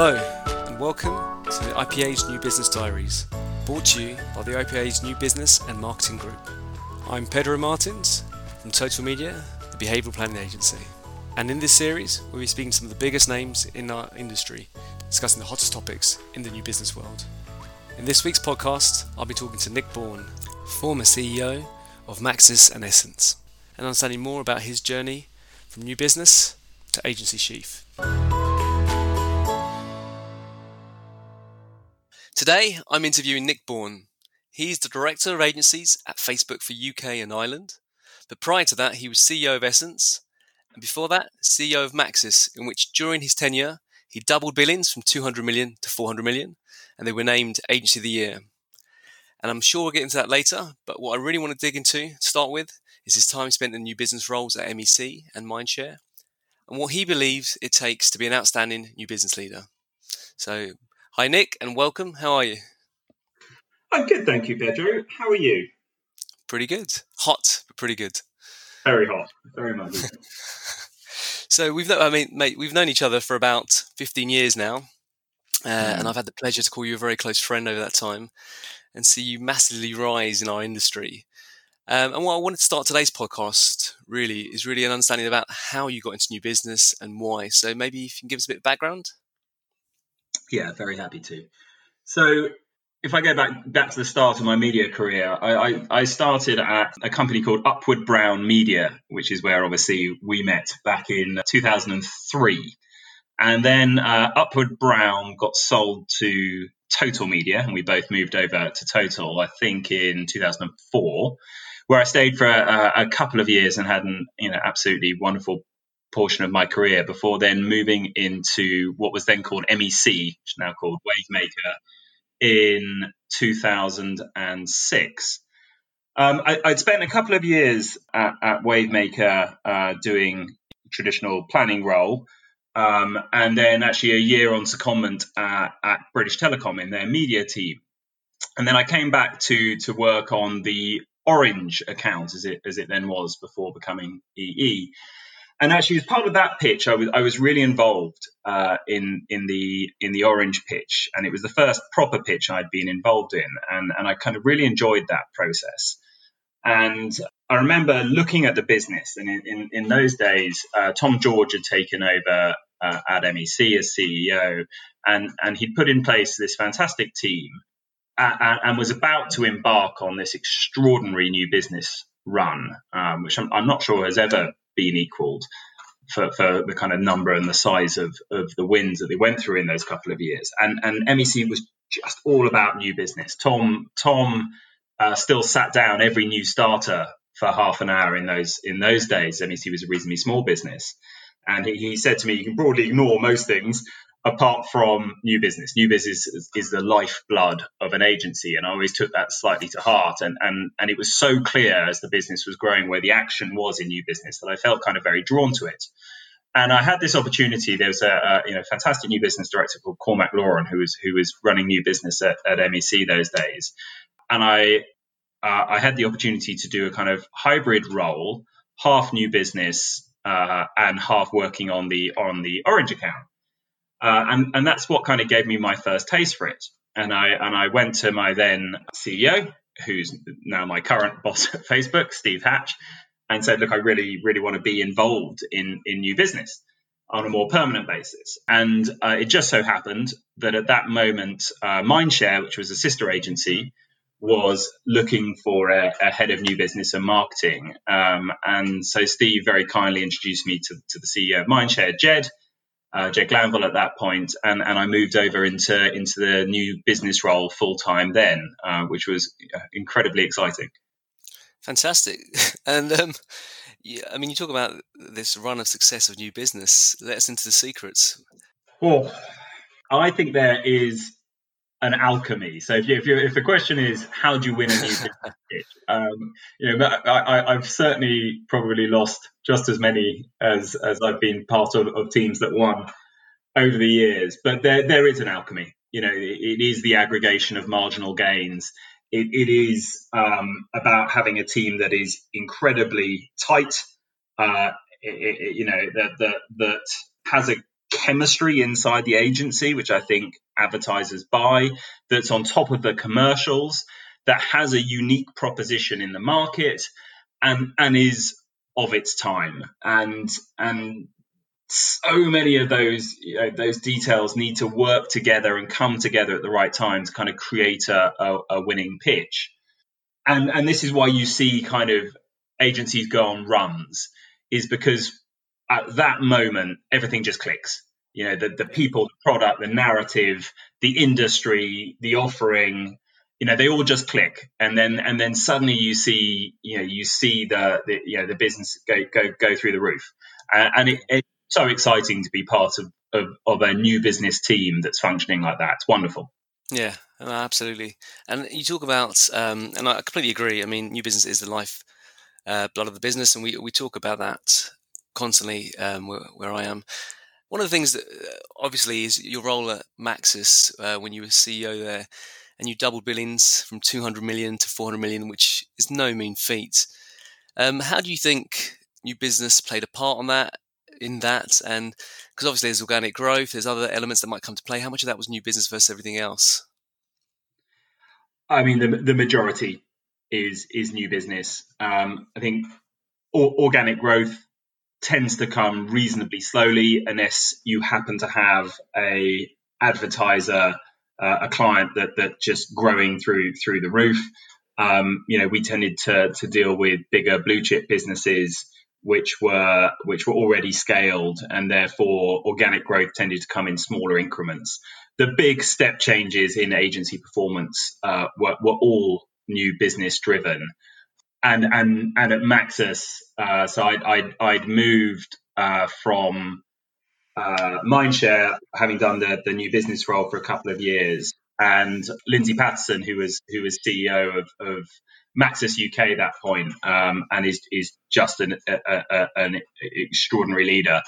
Hello, and welcome to the IPA's New Business Diaries, brought to you by the IPA's New Business and Marketing Group. I'm Pedro Martins from Total Media, the behavioural planning agency. And in this series, we'll be speaking to some of the biggest names in our industry, discussing the hottest topics in the new business world. In this week's podcast, I'll be talking to Nick Baughan, former CEO of Maxus and Essence, and understanding more about his journey from new business to agency chief. Today, I'm interviewing Nick Baughan. He's the Director of Agencies at Facebook for UK and Ireland. But prior to that, he was CEO of Essence, and before that, CEO of Maxus, in which during his tenure, he doubled billings from 200 million to 400 million, and they were named Agency of the Year. And I'm sure we'll get into that later, but what I really want to dig into to start with is his time spent in new business roles at MEC and Mindshare, and what he believes it takes to be an outstanding new business leader. So Hi, Nick, and welcome. How are you? I'm good, thank you, Pedro. How are you? Pretty good. Hot, but pretty good. Very hot. Very much. so we've, I mean, mate, we've known each other for about 15 years now, uh, mm. and I've had the pleasure to call you a very close friend over that time, and see you massively rise in our industry. Um, and what I wanted to start today's podcast really is really an understanding about how you got into new business and why. So maybe if you can give us a bit of background. Yeah, very happy to. So if I go back back to the start of my media career, I, I, I, started at a company called Upward Brown Media, which is where obviously we met back in 2003. And then uh, Upward Brown got sold to Total Media, and we both moved over to Total, I think, in 2004, where I stayed for a, a couple of years and had an you know absolutely wonderful portion of my career before then moving into what was then called MEC, which is now called Wavemaker, in 2006. Um, I, would spent a couple of years at, at Wavemaker uh, doing traditional planning role, um, and then actually a year on secondment at, at British Telecom in their media team. And then I came back to to work on the Orange account, as it as it then was before becoming EE and actually, as part of that pitch, I was I was really involved uh, in in the in the orange pitch, and it was the first proper pitch I'd been involved in, and and I kind of really enjoyed that process. And I remember looking at the business, and in in, in those days, uh, Tom George had taken over uh, at MEC as CEO, and and he'd put in place this fantastic team, and, and was about to embark on this extraordinary new business run, um, which I'm, I'm, not sure has ever been equaled for, for the kind of number and the size of, of the wins that they went through in those couple of years. And and MEC was just all about new business. Tom Tom uh, still sat down every new starter for half an hour in those in those days. MEC was a reasonably small business, and he, he said to me, "You can broadly ignore most things, apart from new business. New business is, is, the lifeblood of an agency, and I always took that slightly to heart. And and and it was so clear as the business was growing where the action was in new business that I felt kind of very drawn to it. And I had this opportunity. There was a, a you know fantastic new business director called Cormac Lauren who was who was running new business at, at MEC those days, and I uh, I had the opportunity to do a kind of hybrid role, half new business uh, and half working on the on the Orange account. Uh, and, and that's what kind of gave me my first taste for it. And I, and I went to my then CEO, who's now my current boss at Facebook, Steve Hatch, and said, look, I really, really want to be involved in, in new business on a more permanent basis. And uh, it just so happened that at that moment, uh, Mindshare, which was a sister agency, was looking for a, a head of new business and marketing. Um, and so Steve very kindly introduced me to, to the CEO of Mindshare, Jed, uh, Jed Glanville at that point, and, and I moved over into into the new business role full time then, uh, which was uh, incredibly exciting. Fantastic, and um, yeah, I mean, you talk about this run of success of new business. Let us into the secrets. Well, I think there is an alchemy. So if, you, if, you, if the question is how do you win a new business pitch, um, you know, I, have certainly probably lost just as many as as I've been part of, of teams that won over the years. But there there is an alchemy. You know, it, it is the aggregation of marginal gains. it, it is um, about having a team that is incredibly tight. Uh, it, you know that that that has a chemistry inside the agency, which I think advertisers buy, that's on top of the commercials, that has a unique proposition in the market and and is of its time. And and so many of those you know, those details need to work together and come together at the right time to kind of create a, a, a winning pitch. And and this is why you see kind of agencies go on runs, is because at that moment everything just clicks. You know, the, the people, the product, the narrative, the industry, the offering, you know, they all just click. And then and then suddenly you see, you know, you see the, the you know the business go go go through the roof. Uh, and it, it's so exciting to be part of, of, of a new business team that's functioning like that. It's wonderful. Yeah, absolutely. And you talk about, um, and I completely agree. I mean, new business is the life uh, blood of the business, and we we talk about that constantly um, where, where, I am. One of the things that uh, obviously is your role at Maxus uh, when you were CEO there, and you doubled billings from 200 million to 400 million, which is no mean feat. Um, how do you think new business played a part on that? In that, and because obviously there's organic growth, there's other elements that might come to play. How much of that was new business versus everything else? I mean, the the majority is is new business. Um, I think organic growth tends to come reasonably slowly unless you happen to have a advertiser, uh, a client that that just growing through through the roof. Um, you know, we tended to to deal with bigger blue chip businesses which were which were already scaled, and therefore organic growth tended to come in smaller increments. The big step changes in agency performance uh, were, were all new business driven. And and and at Maxus, uh, so I'd, I'd, I'd moved uh, from uh, Mindshare, having done the, the new business role for a couple of years, and Lindsay Pattison, who was who was CEO of, of Maxus UK at that point, um, and is is just an, a, a, an extraordinary leader.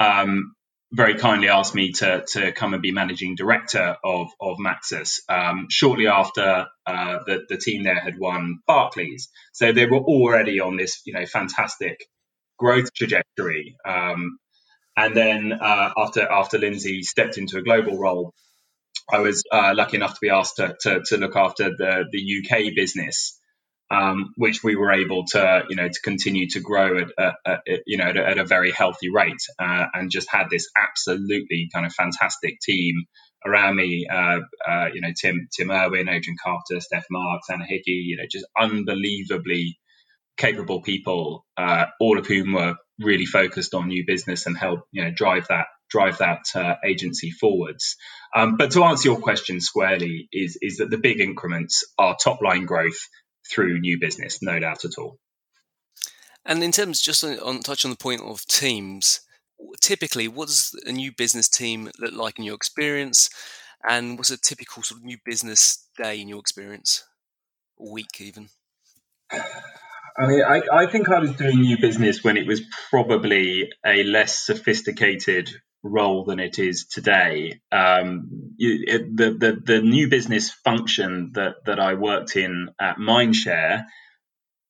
Um, very kindly asked me to, to come and be managing director of, of Maxus um, shortly after uh, the, the team there had won Barclays. So they were already on this, you know, fantastic growth trajectory. Um, and then uh, after after Lindsay stepped into a global role, I was uh, lucky enough to be asked to, to, to look after the, the UK business um, which we were able to, you know, to continue to grow at, at, at you know, at a, at a, very healthy rate, uh, and just had this absolutely kind of fantastic team around me. Uh, uh, you know, Tim Tim Irwin, Adrian Carter, Steph Marks, Anna Hickey. You know, just unbelievably capable people, uh, all of whom were really focused on new business and help you know drive that drive that uh, agency forwards. Um, but to answer your question squarely, is is that the big increments are top line growth through new business, no doubt at all. And in terms, just on, on touch on the point of teams, typically, what does a new business team look like in your experience? And what's a typical sort of new business day in your experience, or week even? I mean, I, I think I was doing new business when it was probably a less sophisticated role than it is today. Um, it, the, the, the new business function that that I worked in at Mindshare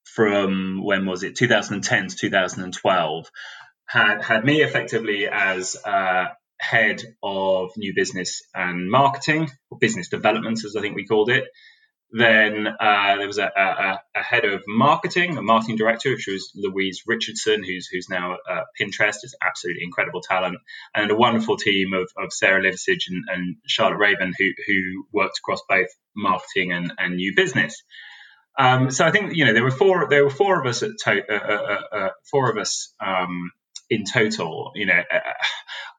from when was it 2010 to 2012 had had me effectively as uh, head of new business and marketing or business development as I think we called it then uh, there was a, a, a, head of marketing, a marketing director, which was Louise Richardson, who's who's now at Pinterest, is absolutely incredible talent, and a wonderful team of, of Sarah Liversidge and, and, Charlotte Raven, who who worked across both marketing and, and new business. Um, so I think you know there were four there were four of us at to- uh, uh, uh, uh four of us um, in total. You know, uh,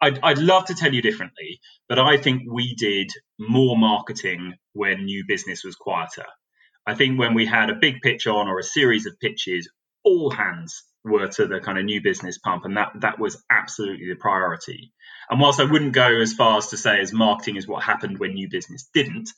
I'd, I'd love to tell you differently, but I think we did more marketing when new business was quieter. I think when we had a big pitch on or a series of pitches, all hands were to the kind of new business pump, and that that was absolutely the priority. And whilst I wouldn't go as far as to say as marketing is what happened when new business didn't,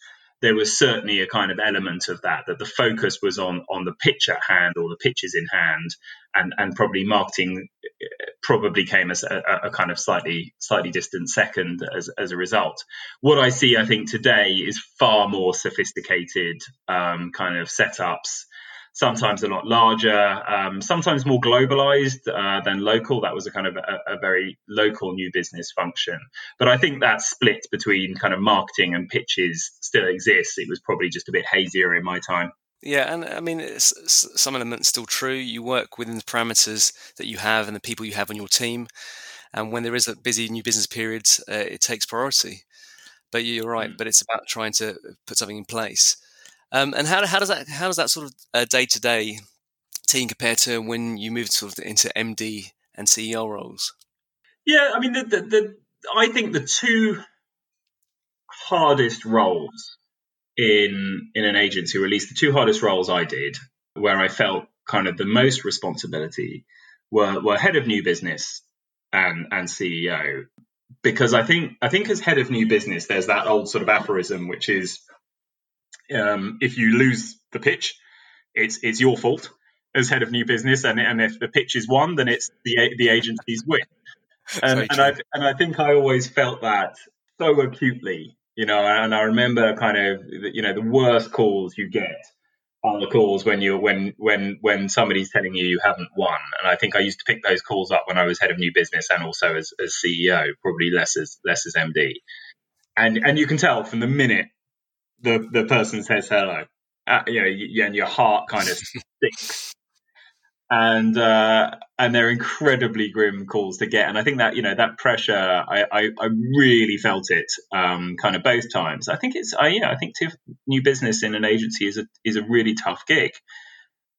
there was certainly a kind of element of that that the focus was on on the pitch at hand or the pitches in hand and and probably marketing uh, probably came as a, a, kind of slightly slightly distant second as, as a result. What i see i think today is far more sophisticated um, kind of setups sometimes a lot larger, um, sometimes more globalized uh, than local. That was a kind of a, a, very local new business function. But I think that split between kind of marketing and pitches still exists. It was probably just a bit hazier in my time. Yeah, and I mean, some elements still true. You work within the parameters that you have and the people you have on your team. And when there is a busy new business period, uh, it takes priority. But you're right. Mm. But it's about trying to put something in place. Um, and how, how does that how does that sort of day to day team compare to when you moved sort of into MD and CEO roles? Yeah, I mean, the, the, the I think the two hardest roles in in an agency, or at least the two hardest roles I did, where I felt kind of the most responsibility, were were head of new business and and CEO. Because I think I think as head of new business, there's that old sort of aphorism, which is um, if you lose the pitch, it's it's your fault as head of new business, and and if the pitch is won, then it's the the agency's win. And, and I and I think I always felt that so acutely, you know. And I remember kind of you know the worst calls you get on the calls when you when when when somebody's telling you you haven't won. And I think I used to pick those calls up when I was head of new business and also as, as CEO, probably less as less as MD. And and you can tell from the minute the the person says hello, uh, you know, you, and your heart kind of sticks. And uh, and they're incredibly grim calls to get, and I think that you know that pressure, I I, I really felt it, um, kind of both times. I think it's, I you know, I think new business in an agency is a is a really tough gig,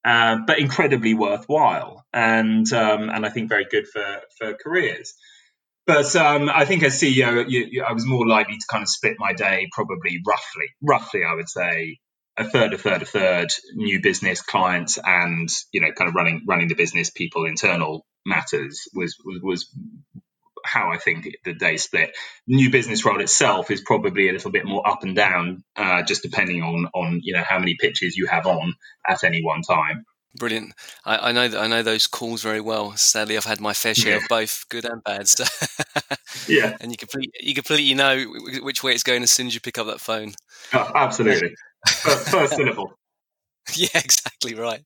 uh, but incredibly worthwhile, and um, and I think very good for for careers. But um, I think as CEO, you, you, I was more likely to kind of split my day, probably roughly, roughly, I would say a third, a third, a third new business clients, and you know, kind of running running the business, people, internal matters was was, was how I think the day split. New business role itself is probably a little bit more up and down, uh, just depending on on you know how many pitches you have on at any one time. Brilliant. I, I know that I know those calls very well. Sadly, I've had my fair share yeah. of both, good and bad. So yeah, and you completely you completely know which way it's going as soon as you pick up that phone. Oh, absolutely. first, first syllable. Yeah, exactly right.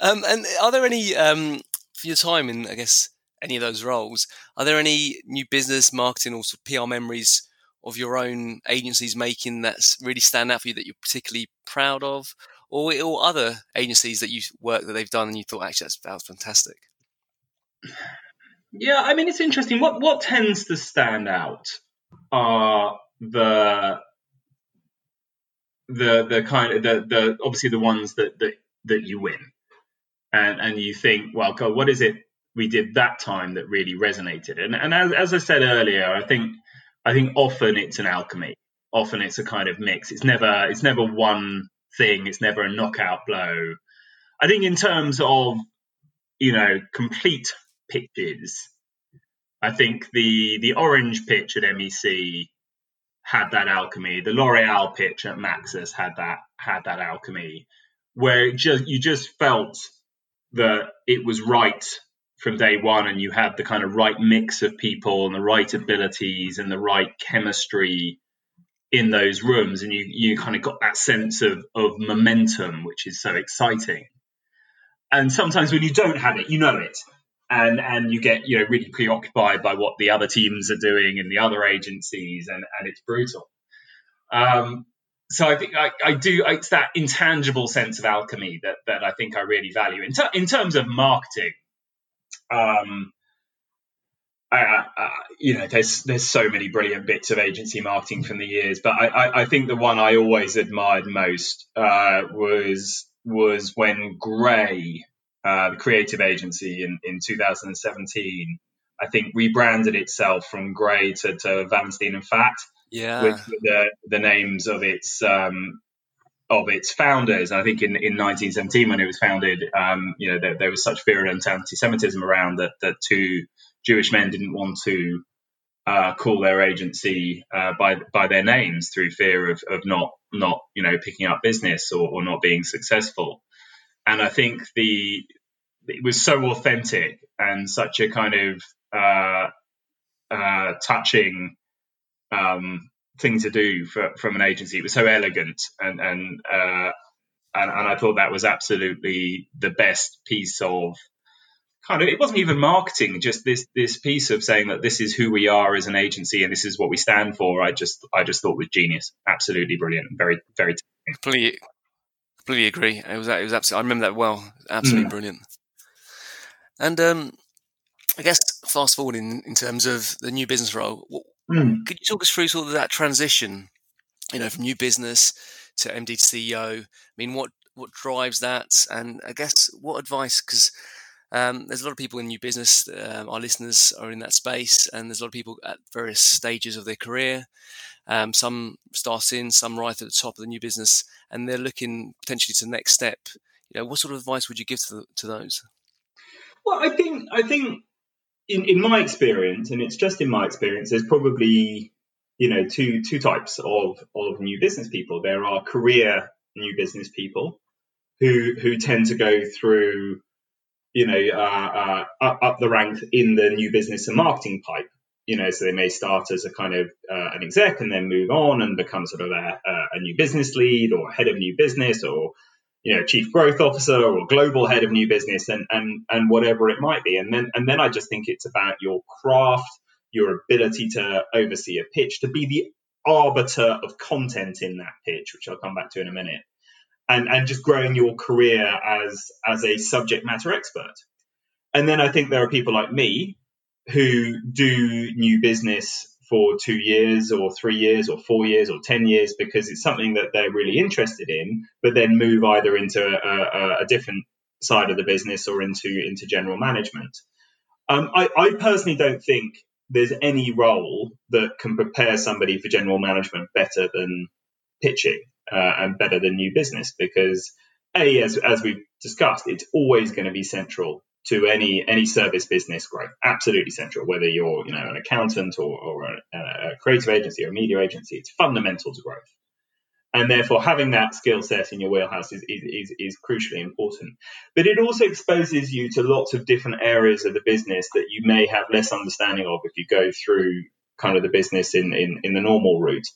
um, and are there any um, for your time in, I guess, any of those roles? Are there any new business, marketing, or sort of PR memories of your own agencies making that really stand out for you that you're particularly proud of? Or, or other agencies that you work that they've done and you thought actually that's, that was fantastic? Yeah, I mean it's interesting. What what tends to stand out are the the the kind of the the obviously the ones that that that you win, and and you think, well, God, what is it we did that time that really resonated? And and as as I said earlier, I think I think often it's an alchemy. Often it's a kind of mix. It's never it's never one thing. It's never a knockout blow. I think in terms of you know complete pitches, I think the the orange pitch at MEC had that alchemy. The L'Oreal pitch at Maxus had that had that alchemy, where just you just felt that it was right from day one, and you had the kind of right mix of people and the right abilities and the right chemistry in those rooms and you you kind of got that sense of of momentum which is so exciting. And sometimes when you don't have it you know it. And and you get you know really preoccupied by what the other teams are doing and the other agencies and and it's brutal. Um, so I think I, I do it's that intangible sense of alchemy that that I think I really value. In, ter- in terms of marketing um, I, I, you know, there's there's so many brilliant bits of agency marketing from the years, but I, I, I think the one I always admired most uh, was was when Grey, uh, the creative agency in, in 2017, I think rebranded itself from Grey to, to Valenstein and Fatt, yeah, with the the names of its um, of its founders. I think in, in 1917, when it was founded, um, you know, there, there was such virulent anti-Semitism around that that two Jewish men didn't want to uh, call their agency uh, by by their names through fear of, of not not you know picking up business or, or not being successful. And I think the it was so authentic and such a kind of uh, uh touching um, thing to do for, from an agency. It was so elegant and and uh, and, and I thought that was absolutely the best piece of kind of it wasn't even marketing just this this piece of saying that this is who we are as an agency and this is what we stand for. I just i just thought was genius. Absolutely brilliant very very completely completely agree. It was it was absolutely i remember that well. Absolutely mm. brilliant. And um i guess fast forwarding in terms of the new business role mm. could you talk us through sort of that transition you know from new business to md to ceo i mean what what drives that? And i guess what advice because um, there's a lot of people in new business. Um, our listeners are in that space, and there's a lot of people at various stages of their career. Um, some starting, some right at the top of the new business, and they're looking potentially to the next step. You know, what sort of advice would you give to, the, to those? Well, I think I think in, in my experience, and it's just in my experience, there's probably you know two two types of of new business people. There are career new business people who who tend to go through you know, uh, uh, up the ranks in the new business and marketing pipe. You know, so they may start as a kind of uh, an exec and then move on and become sort of a, a, new business lead or head of new business or you know chief growth officer or global head of new business and and and whatever it might be. And then and then I just think it's about your craft, your ability to oversee a pitch, to be the arbiter of content in that pitch, which I'll come back to in a minute and, and just growing your career as as a subject matter expert. And then I think there are people like me who do new business for two years or three years or four years or 10 years because it's something that they're really interested in, but then move either into a, a different side of the business or into, into general management. Um, I, I personally don't think there's any role that can prepare somebody for general management better than pitching uh, and better than new business because a as as we've discussed, it's always going to be central to any any service business growth. Absolutely central, whether you're you know an accountant or, or a, a creative agency or a media agency, it's fundamental to growth. And therefore, having that skill set in your wheelhouse is, is, is, is, crucially important. But it also exposes you to lots of different areas of the business that you may have less understanding of if you go through kind of the business in, in, in the normal route.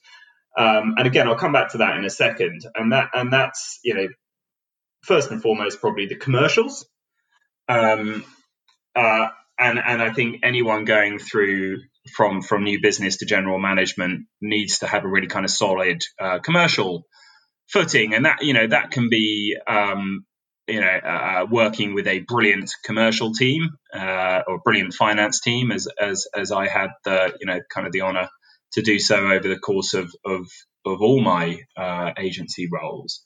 Um, and again, I'll come back to that in a second. And that and that's you know first and foremost probably the commercials. Um, uh, and and I think anyone going through from from new business to general management needs to have a really kind of solid uh, commercial footing, and that you know that can be um, you know uh, working with a brilliant commercial team uh, or brilliant finance team, as as as I had the you know kind of the honor to do so over the course of of, of all my uh, agency roles,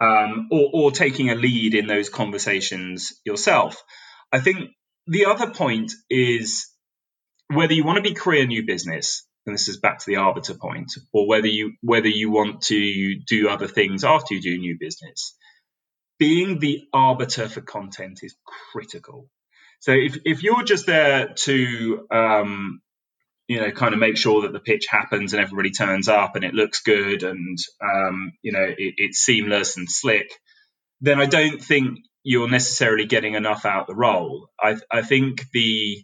um, or, or taking a lead in those conversations yourself. I think the other point is whether you want to be career new business, and this is back to the arbiter point, or whether you whether you want to do other things after you do new business. Being the arbiter for content is critical. So if, if you're just there to um, you know, kind of make sure that the pitch happens and everybody turns up and it looks good and, um, you know, it, it's seamless and slick, then I don't think you're necessarily getting enough out the role. I, I think the,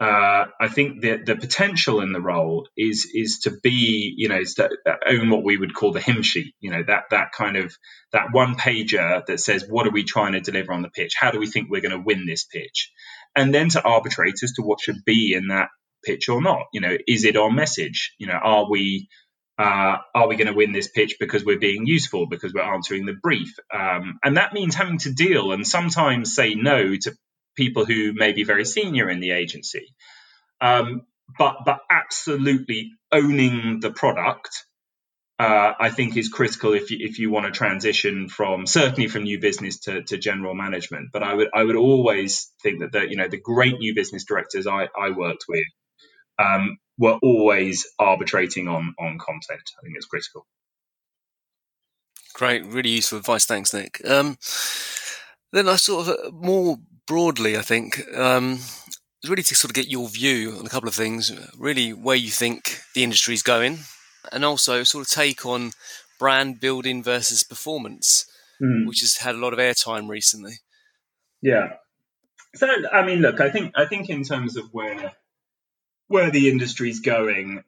uh, I think the the potential in the role is is to be you know is to own what we would call the hymn sheet you know that that kind of that one pager that says what are we trying to deliver on the pitch how do we think we're going to win this pitch and then to arbitrate as to what should be in that pitch or not? You know, is it our message? You know, are we uh, are we going to win this pitch because we're being useful because we're answering the brief? Um, and that means having to deal and sometimes say no to people who may be very senior in the agency. Um, but but absolutely owning the product. Uh, I think is critical if you, if you want to transition from certainly from new business to, to general management. But I would I would always think that the you know the great new business directors I, I worked with um, were always arbitrating on on content. I think it's critical. Great, really useful advice. Thanks, Nick. Um, then I sort of uh, more broadly, I think, um, really to sort of get your view on a couple of things. Really, where you think the industry is going, and also sort of take on brand building versus performance, mm. which has had a lot of airtime recently. Yeah. So, I mean, look, I think I think in terms of where where the industry's going.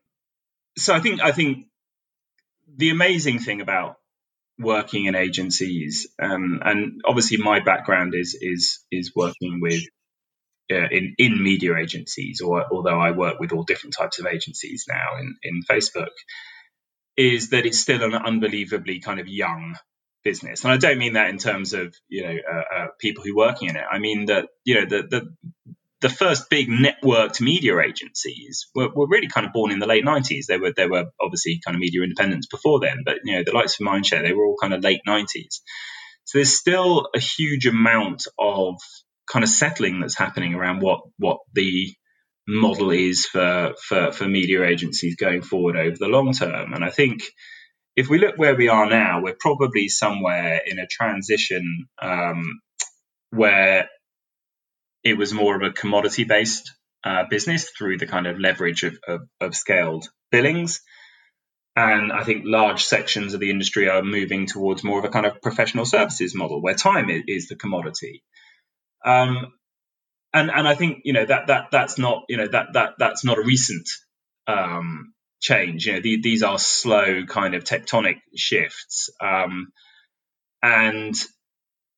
So I think I think the amazing thing about working in agencies, um, and obviously my background is is is working with uh, in in media agencies, or although I work with all different types of agencies now in in Facebook, is that it's still an unbelievably kind of young business, and I don't mean that in terms of you know uh, uh, people who are working in it. I mean that you know the the the first big networked media agencies were, were, really kind of born in the late 90s. There were there were obviously kind of media independents before then, but you know the likes of Mindshare they were all kind of late 90s. So there's still a huge amount of kind of settling that's happening around what what the model is for for for media agencies going forward over the long term. And I think if we look where we are now, we're probably somewhere in a transition um, where it was more of a commodity based uh, business through the kind of leverage of, of, of, scaled billings. And I think large sections of the industry are moving towards more of a kind of professional services model where time is, the commodity. Um, and and I think you know that that that's not you know that that that's not a recent um, change. You know the, these are slow kind of tectonic shifts. Um, and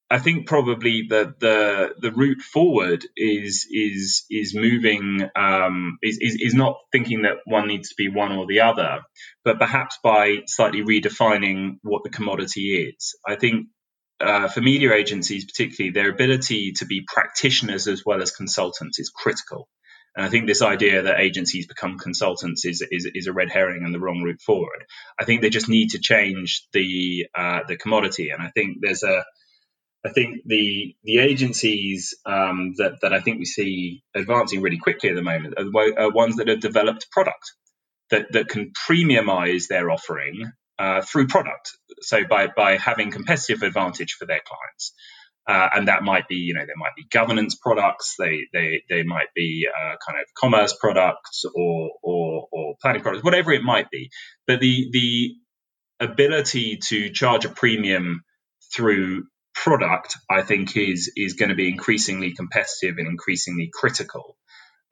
I think probably the the the route forward is is is moving um, is, is is not thinking that one needs to be one or the other, but perhaps by slightly redefining what the commodity is. I think uh, for media agencies, particularly, their ability to be practitioners as well as consultants is critical. And I think this idea that agencies become consultants is, is, is a red herring and the wrong route forward. I think they just need to change the uh, the commodity. And I think there's a I think the the agencies um, that that I think we see advancing really quickly at the moment are, are ones that have developed product that that can premiumize their offering uh, through product. So by by having competitive advantage for their clients. Uh, and that might be, you know, there might be governance products, they they they might be uh, kind of commerce products or, or or planning products, whatever it might be. But the the ability to charge a premium through product, I think, is is going to be increasingly competitive and increasingly critical.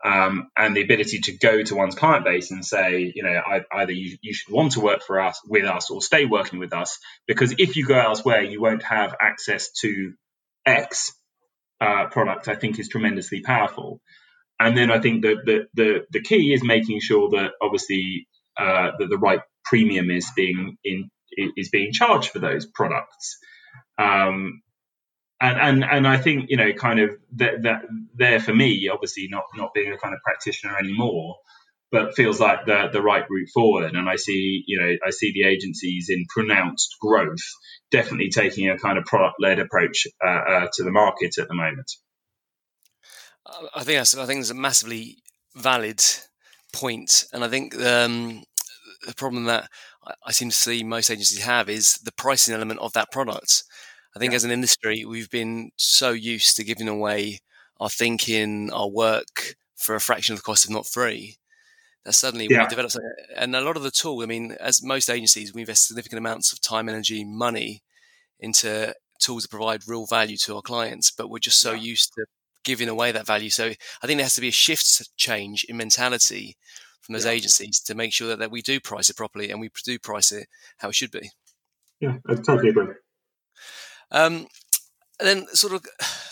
Um, and the ability to go to one's client base and say, you know, either you, you, should want to work for us with us or stay working with us, because if you go elsewhere, you won't have access to X uh, product. I think is tremendously powerful. And then I think that the, the the key is making sure that obviously uh, that the right premium is being in is being charged for those products. Um, and, and and I think you know kind of that, that there for me obviously not not being a kind of practitioner anymore but feels like the the right route forward. And I see you know I see the agencies in pronounced growth definitely taking a kind of product led approach uh, uh, to the market at the moment. I think that's I think it's a massively valid point. And I think um, the problem that I seem to see most agencies have is the pricing element of that product. I think yeah. as an industry, we've been so used to giving away our thinking, our work for a fraction of the cost, if not free. That suddenly yeah. we develop. And a lot of the tool, I mean, as most agencies, we invest significant amounts of time, energy, money into tools that provide real value to our clients, but we're just so yeah. used to giving away that value. So I think there has to be a shift change in mentality from those yeah. agencies to make sure that, that we do price it properly and we do price it how it should be. Yeah, I totally agree. Um, and then, sort of,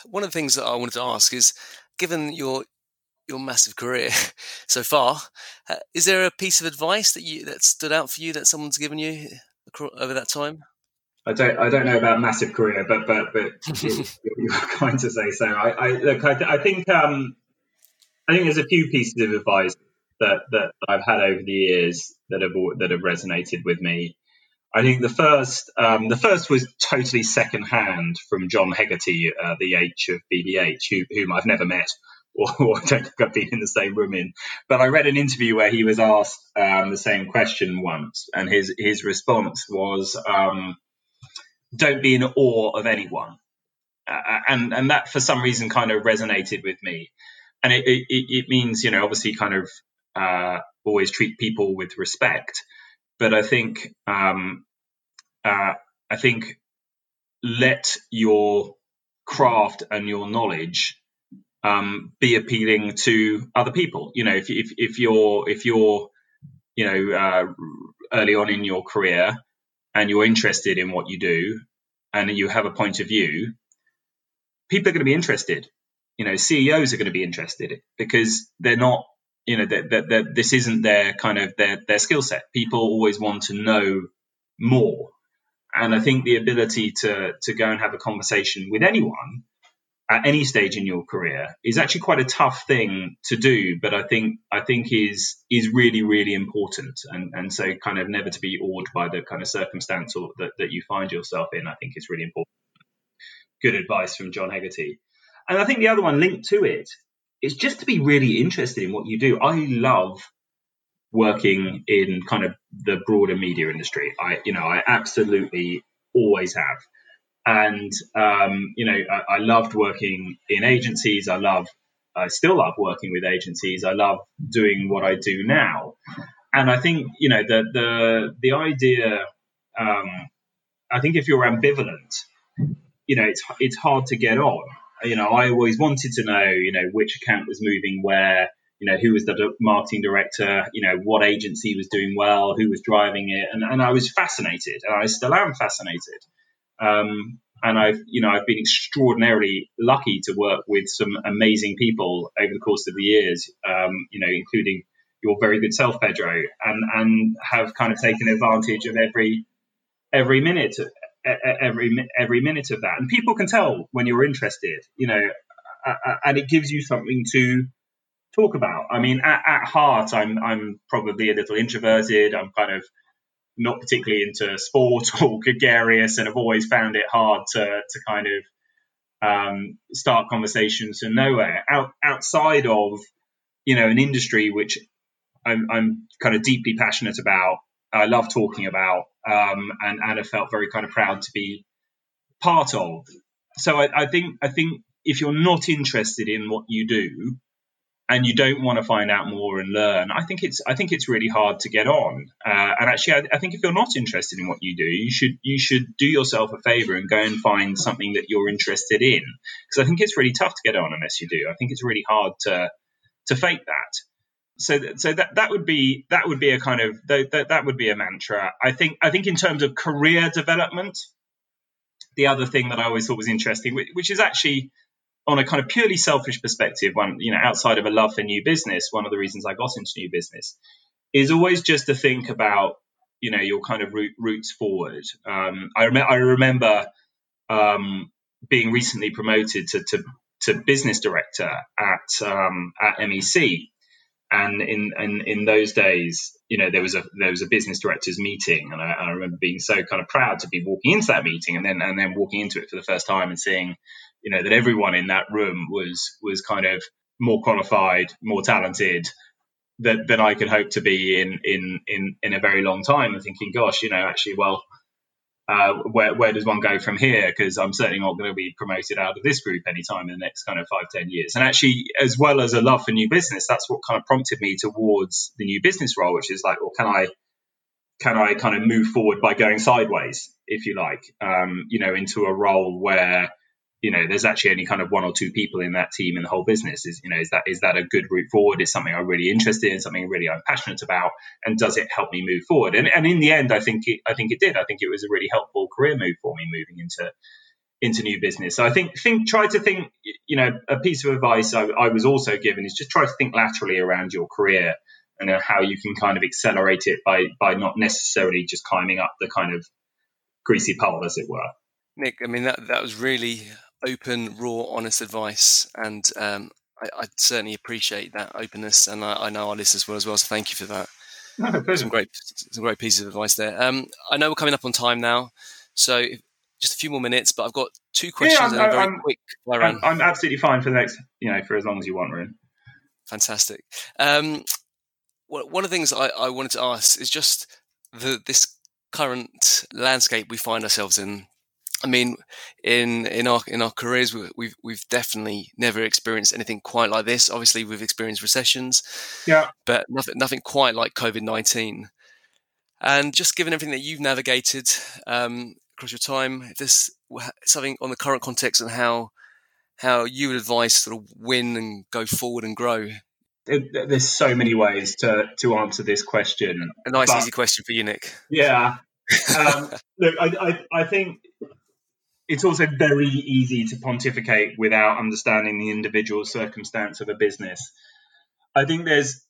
one of the things that I wanted to ask is, given your your massive career so far, uh, is there a piece of advice that you that stood out for you that someone's given you over that time? I don't I don't know about massive career, but but but you, are kind to say so. I, I look, I, I think um, I think there's a few pieces of advice that that I've had over the years that have that have resonated with me. I think the first um, the first was totally secondhand from John Hegarty, uh, the H of BBH, who, whom I've never met or, or, I don't think I've been in the same room in. But I read an interview where he was asked um, the same question once, and his his response was, um, "Don't be in awe of anyone," uh, and and that for some reason kind of resonated with me. And it, it, it means, you know, obviously kind of uh, always treat people with respect. But I think um, uh, I think let your craft and your knowledge um, be appealing to other people. You know, if, if, if you're if you're you know uh, early on in your career, and you're interested in what you do and you have a point of view, people are going to be interested. You know, CEOs are going to be interested because they're not, you know, that that this isn't their kind of their their skill set. People always want to know more, and I think the ability to to go and have a conversation with anyone at any stage in your career is actually quite a tough thing to do, but I think I think is is really really important, and and so kind of never to be awed by the kind of circumstance or that, that you find yourself in. I think is really important. Good advice from John Hegarty, and I think the other one linked to it is just to be really interested in what you do. I love working in kind of the broader media industry. I you know I absolutely always have. And um, you know I, I, loved working in agencies. I love i still love working with agencies. I love doing what i do now. And i think you know the the the idea um, i think if you're ambivalent you know it's it's hard to get on you know i always wanted to know you know which account was moving where you know who was the marketing director you know what agency was doing well who was driving it and, and i was fascinated and i still am fascinated. Um, and I've, you know, I've been extraordinarily lucky to work with some amazing people over the course of the years, um, you know, including your very good self, Pedro, and and have kind of taken advantage of every every minute, every every minute of that. And people can tell when you're interested, you know, and it gives you something to talk about. I mean, at, at heart, I'm I'm probably a little introverted. I'm kind of not particularly into sport or gregarious and I've always found it hard to, to kind of um, start conversations from nowhere out, outside of you know an industry which I'm, I'm kind of deeply passionate about I love talking about um, and, have felt very kind of proud to be part of so I, I think I think if you're not interested in what you do and you don't want to find out more and learn, I think it's I think it's really hard to get on. Uh, and actually, I, I, think if you're not interested in what you do, you should you should do yourself a favor and go and find something that you're interested in, because I think it's really tough to get on unless you do. I think it's really hard to to fake that. So, so that that would be that would be a kind of that, that would be a mantra. I think I think in terms of career development, the other thing that I always thought was interesting, which is actually on a kind of purely selfish perspective, one you know, outside of a love for new business, one of the reasons I got into new business is always just to think about you know your kind of routes forward. Um, I, rem- I remember um, being recently promoted to, to, to business director at um, at MEC, and in, in in those days, you know, there was a there was a business directors meeting, and I, I remember being so kind of proud to be walking into that meeting, and then and then walking into it for the first time and seeing you know that everyone in that room was was kind of more qualified, more talented than, than I could hope to be in in in in a very long time. And thinking, gosh, you know, actually, well, uh, where where does one go from here? Because I'm certainly not going to be promoted out of this group anytime in the next kind of five ten years. And actually, as well as a love for new business, that's what kind of prompted me towards the new business role, which is like, well, can I can I kind of move forward by going sideways, if you like, um, you know, into a role where you know there's actually only kind of one or two people in that team in the whole business. Is you know is that is that a good route forward? Is something i'm really interested in something really i'm passionate about and does it help me move forward? And, and in the end i think it, i think it did. I think it was a really helpful career move for me moving into into new business. So i think think try to think you know a piece of advice I, I was also given is just try to think laterally around your career and how you can kind of accelerate it by by not necessarily just climbing up the kind of greasy pole as it were. Nick, I mean that that was really open, raw, honest advice, and um, I, I, certainly appreciate that openness, and I, I, know our listeners will as well. So thank you for that. No, some great, some great pieces of advice there. Um, I know we're coming up on time now, so just a few more minutes, but I've got two questions yeah, I'm, very I'm, quick. I'm, I'm, absolutely fine for the next, you know, for as long as you want, Rune. Fantastic. Um, well, one of the things I, I wanted to ask is just the this current landscape we find ourselves in I mean, in in our in our careers, we've we've definitely never experienced anything quite like this. Obviously, we've experienced recessions, yeah, but nothing nothing quite like COVID nineteen. And just given everything that you've navigated um, across your time, if there's something on the current context and how how you would advise sort of win and go forward and grow. There's so many ways to to answer this question. A nice, easy question for you, Nick. Yeah, um, look, I, I, I think it's also very easy to pontificate without understanding the individual circumstance of a business. I think there's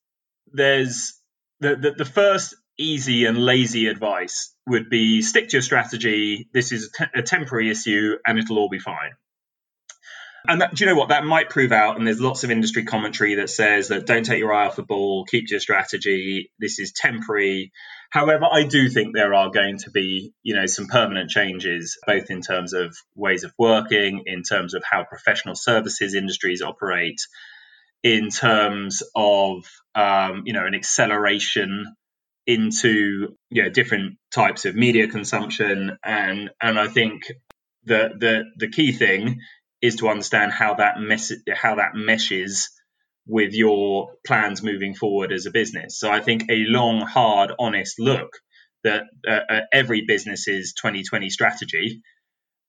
there's the, the, the first easy and lazy advice would be stick to your strategy. This is a, a temporary issue, and it'll all be fine. And that, do you know what? That might prove out. And there's lots of industry commentary that says that don't take your eye off the ball, keep your strategy. This is temporary. However, I do think there are going to be, you know, some permanent changes, both in terms of ways of working, in terms of how professional services industries operate, in terms of, um, you know, an acceleration into you know, different types of media consumption, and and I think the the the key thing is to understand how that mess how that meshes with your plans moving forward as a business. So I think a long, hard, honest look that uh, uh, every business's 2020 strategy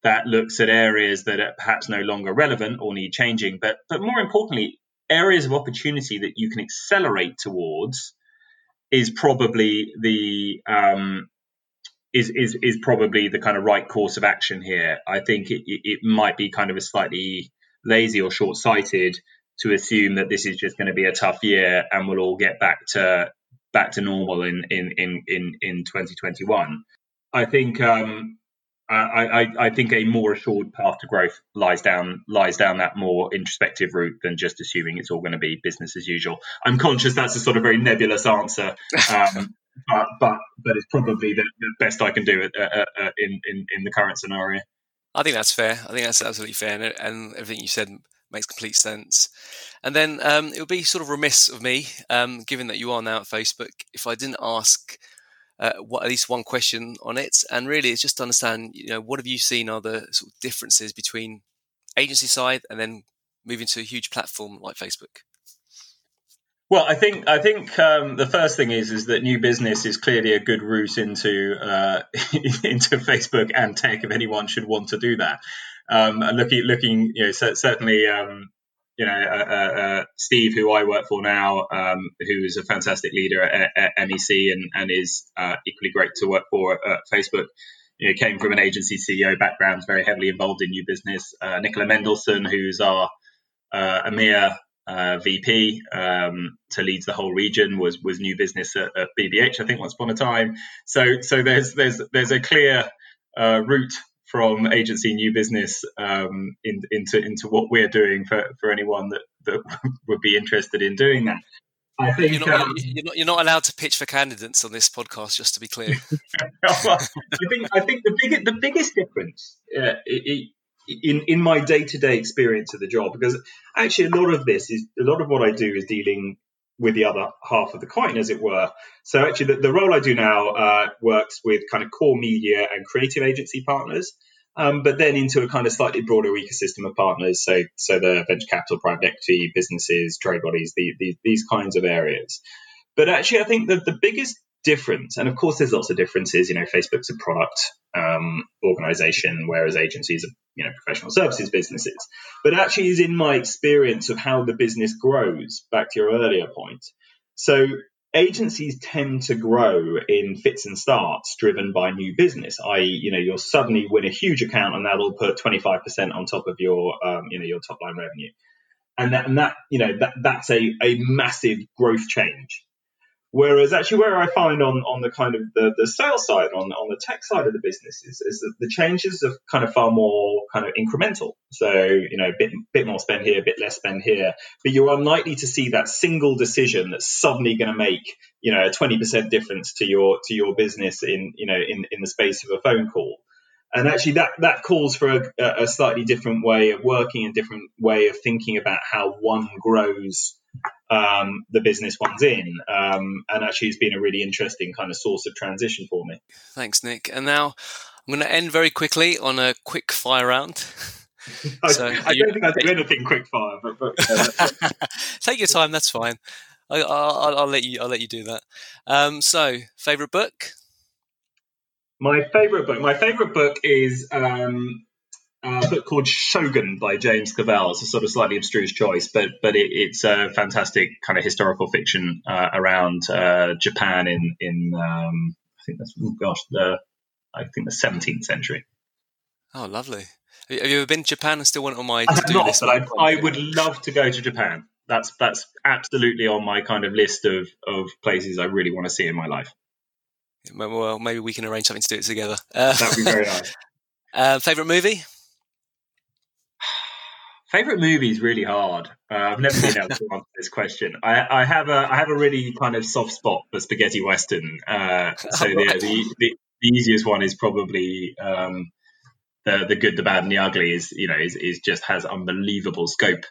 that looks at areas that are perhaps no longer relevant or need changing, but but more importantly, areas of opportunity that you can accelerate towards is probably the um, is, is is probably the kind of right course of action here. I think it, it might be kind of a slightly lazy or short sighted to assume that this is just going to be a tough year and we'll all get back to back to normal in in in in, in 2021. I think um, I, I, I think a more assured path to growth lies down lies down that more introspective route than just assuming it's all going to be business as usual. I'm conscious that's a sort of very nebulous answer, um, but but but it's probably the, the best I can do uh, uh, uh, in, in in the current scenario. I think that's fair. I think that's absolutely fair, and, and everything you said makes complete sense. And then um, it would be sort of remiss of me, um, given that you are now at Facebook, if I didn't ask uh, what, at least one question on it. And really, it's just to understand, you know, what have you seen are the sort of differences between agency side and then moving to a huge platform like Facebook? Well, I think I think um, the first thing is is that new business is clearly a good route into uh, into Facebook and tech if anyone should want to do that. Um, and looking looking, you know, certainly. Um, you know, uh, uh, uh, Steve, who I work for now, um, who is a fantastic leader at, at MEC and, and is uh, equally great to work for at Facebook, you know, came from an agency CEO background, very heavily involved in new business. Uh, Nicola Mendelsohn, who's our uh, EMEA uh, VP um, to lead the whole region was was new business at, at, BBH I think once upon a time so so there's there's there's a clear uh, route from agency new business um, in, into into what we're doing for, for anyone that, that would be interested in doing that. I think you're not, um, you're, not, you're not, allowed to pitch for candidates on this podcast, just to be clear. I think I think the biggest the biggest difference uh, it, in in my day to day experience of the job because actually a lot of this is a lot of what I do is dealing with the other half of the coin, as it were. So actually, the, the role I do now uh, works with kind of core media and creative agency partners, um, but then into a kind of slightly broader ecosystem of partners. So so the venture capital, private equity, businesses, trade bodies, the, the, these kinds of areas. But actually, I think that the biggest difference, and of course, there's lots of differences. You know, Facebook's a product um, organization, whereas agencies are, you know, professional services businesses. But actually, is in my experience of how the business grows. Back to your earlier point. So agencies tend to grow in fits and starts driven by new business i.e you know you'll suddenly win a huge account and that'll put 25% on top of your um, you know your top line revenue and that, and that you know that that's a, a massive growth change Whereas actually where I find on, on the kind of the, the sales side, on, on the tech side of the business is, is that the changes are kind of far more kind of incremental. So, you know, a bit, bit more spend here, a bit less spend here, but you're unlikely to see that single decision that's suddenly going to make, you know, a 20% difference to your, to your business in, you know, in, in the space of a phone call. And actually that, that calls for a, a slightly different way of working, a different way of thinking about how one grows um, the business one's in. Um, and actually, it's been a really interesting kind of source of transition for me. Thanks, Nick. And now I'm going to end very quickly on a quick fire round. so I, I you, don't think I do anything quick fire, but, but uh, take your time. That's fine. I, will let you. I'll let you do that. Um, so, favorite book? My favorite book. My favorite book is um, a book called Shogun by James Clavell. It's a sort of slightly abstruse choice, but but it, it's a fantastic kind of historical fiction uh, around uh, Japan in in um, I think that's oh gosh the I think the 17th century. Oh, lovely. Have you ever been to Japan? I still want on my to-do not, list. but I, I would love to go to Japan. That's that's absolutely on my kind of list of, of places I really want to see in my life. Well, maybe we can arrange something to do it together. Uh, That would be very nice. uh, favorite movie? Favorite movie is really hard. Uh, I've never been able to answer this question. I, I have a I have a really kind of soft spot for spaghetti western. Uh, so the, Alright. the, the the easiest one is probably um, the the good, the bad, and the ugly. Is you know is, is just has unbelievable scope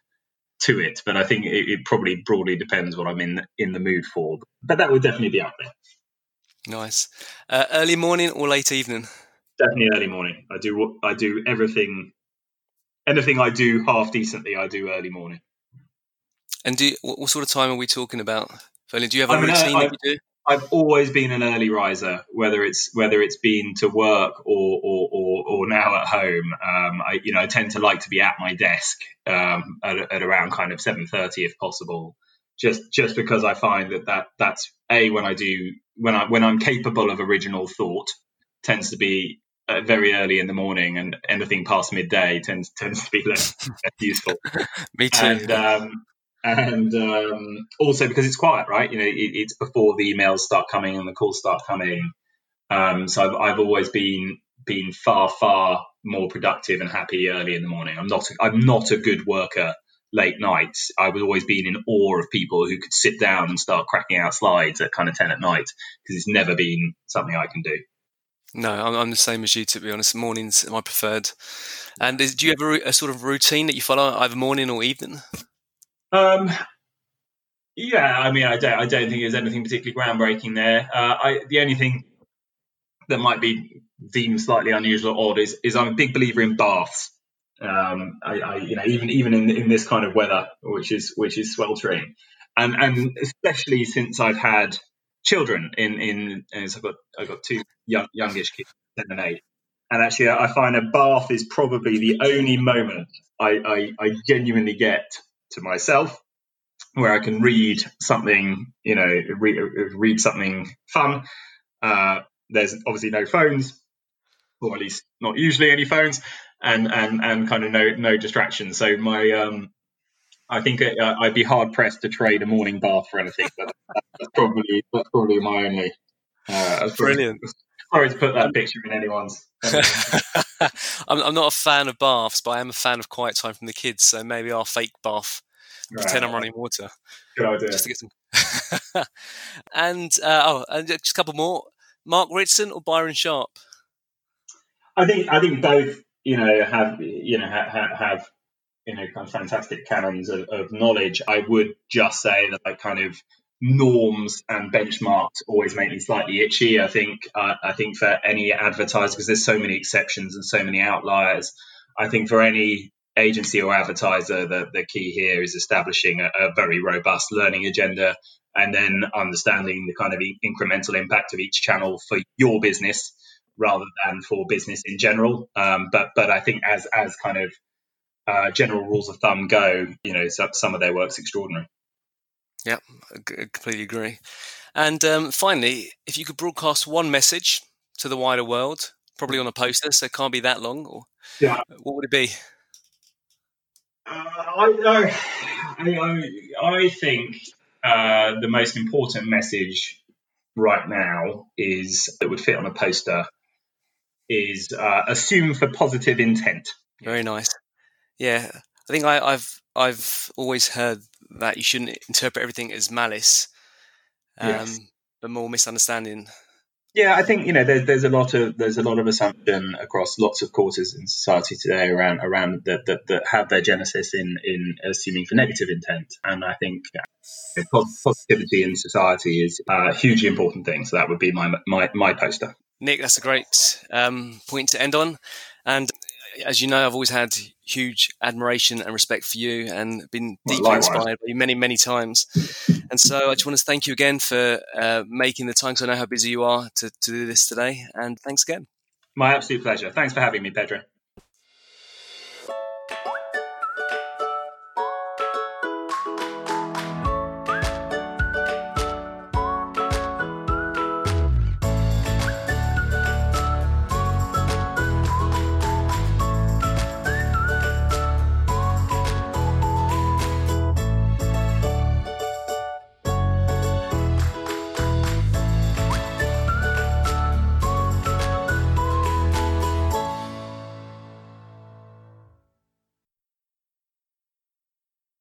to it. But I think it, it probably broadly depends what I'm in in the mood for. But that would definitely be up there. Nice. Uh, early morning or late evening? Definitely early morning. I do I do everything. Anything I do half decently, I do early morning. And do you, what, what sort of time are we talking about? Do you have a I mean, routine I- that you do? I've always been an early riser, whether it's whether it's been to work or or, or, or now at home. Um, I you know I tend to like to be at my desk um, at, at around kind of seven thirty if possible. Just just because I find that, that that's a when I do when I when I'm capable of original thought tends to be uh, very early in the morning, and anything past midday tends tends to be less, less useful Me too. and um, and um, also because it's quiet, right? You know, it, it's before the emails start coming and the calls start coming. Um, so I've, I've always been been far far more productive and happy early in the morning. I'm not I'm not a good worker late nights. I've always been in awe of people who could sit down and start cracking out slides at kind of ten at night because it's never been something I can do. No, I'm, I'm the same as you, to be honest. Mornings my preferred. And is, do you have a, a sort of routine that you follow, either morning or evening? Um, yeah, I mean, I don't, I don't think there's anything particularly groundbreaking there. Uh, I, the only thing that might be deemed slightly unusual or odd is, is I'm a big believer in baths. Um, I, I, you know, even even in, in this kind of weather, which is which is sweltering, and and especially since I've had children in in, so I've got I've got two young youngish kids, ten and eight, and actually I find a bath is probably the only moment I, I, I genuinely get to myself where I can read something, you know, read, read something fun. Uh, there's obviously no phones, or at least not usually any phones, and and and kind of no no distractions. So my um, I think it, uh, I'd be hard pressed to trade a morning bath for anything, but that's probably that's probably my only. Uh, probably- Brilliant. Sorry to put that picture in anyone's. I'm, I'm not a fan of baths, but I am a fan of quiet time from the kids. So maybe our fake bath, pretend I'm running water, Good idea. just to get some. and uh, oh, and just a couple more. Mark Ritson or Byron Sharp? I think I think both you know have you know have, have you know kind of fantastic canons of, of knowledge. I would just say that like kind of norms and benchmarks always make me slightly itchy. I think uh, I think for any advertiser because there's so many exceptions and so many outliers. I think for any agency or advertiser, the, the key here is establishing a, a very robust learning agenda and then understanding the kind of in- incremental impact of each channel for your business rather than for business in general. Um, but but I think as as kind of uh, general rules of thumb go, you know, some, some of their work's extraordinary. G- I completely agree. And um, finally, if you could broadcast one message to the wider world, probably on a poster, so it can't be that long, or Yeah. what would it be? Uh, I, I, I, I think uh, the most important message right now is that would fit on a poster is uh, assume for positive intent. Very nice. Yeah, I think I, I've I've always heard that you shouldn't interpret everything as malice, um, Yes. but more misunderstanding. Yeah, I think you know there's there's a lot of there's a lot of assumption across lots of quarters in society today around around that that, that have their genesis in in assuming for negative intent, and I think you know, positivity in society is a hugely important thing. So that would be my my my poster. Nick, that's a great um, point to end on. And as you know, I've always had huge admiration and respect for you and been deeply likewise. inspired by you many, many times. And so I just want to thank you again for uh, making the time because I know how busy you are to, to do this today. And thanks again. My absolute pleasure. Thanks for having me, Pedro.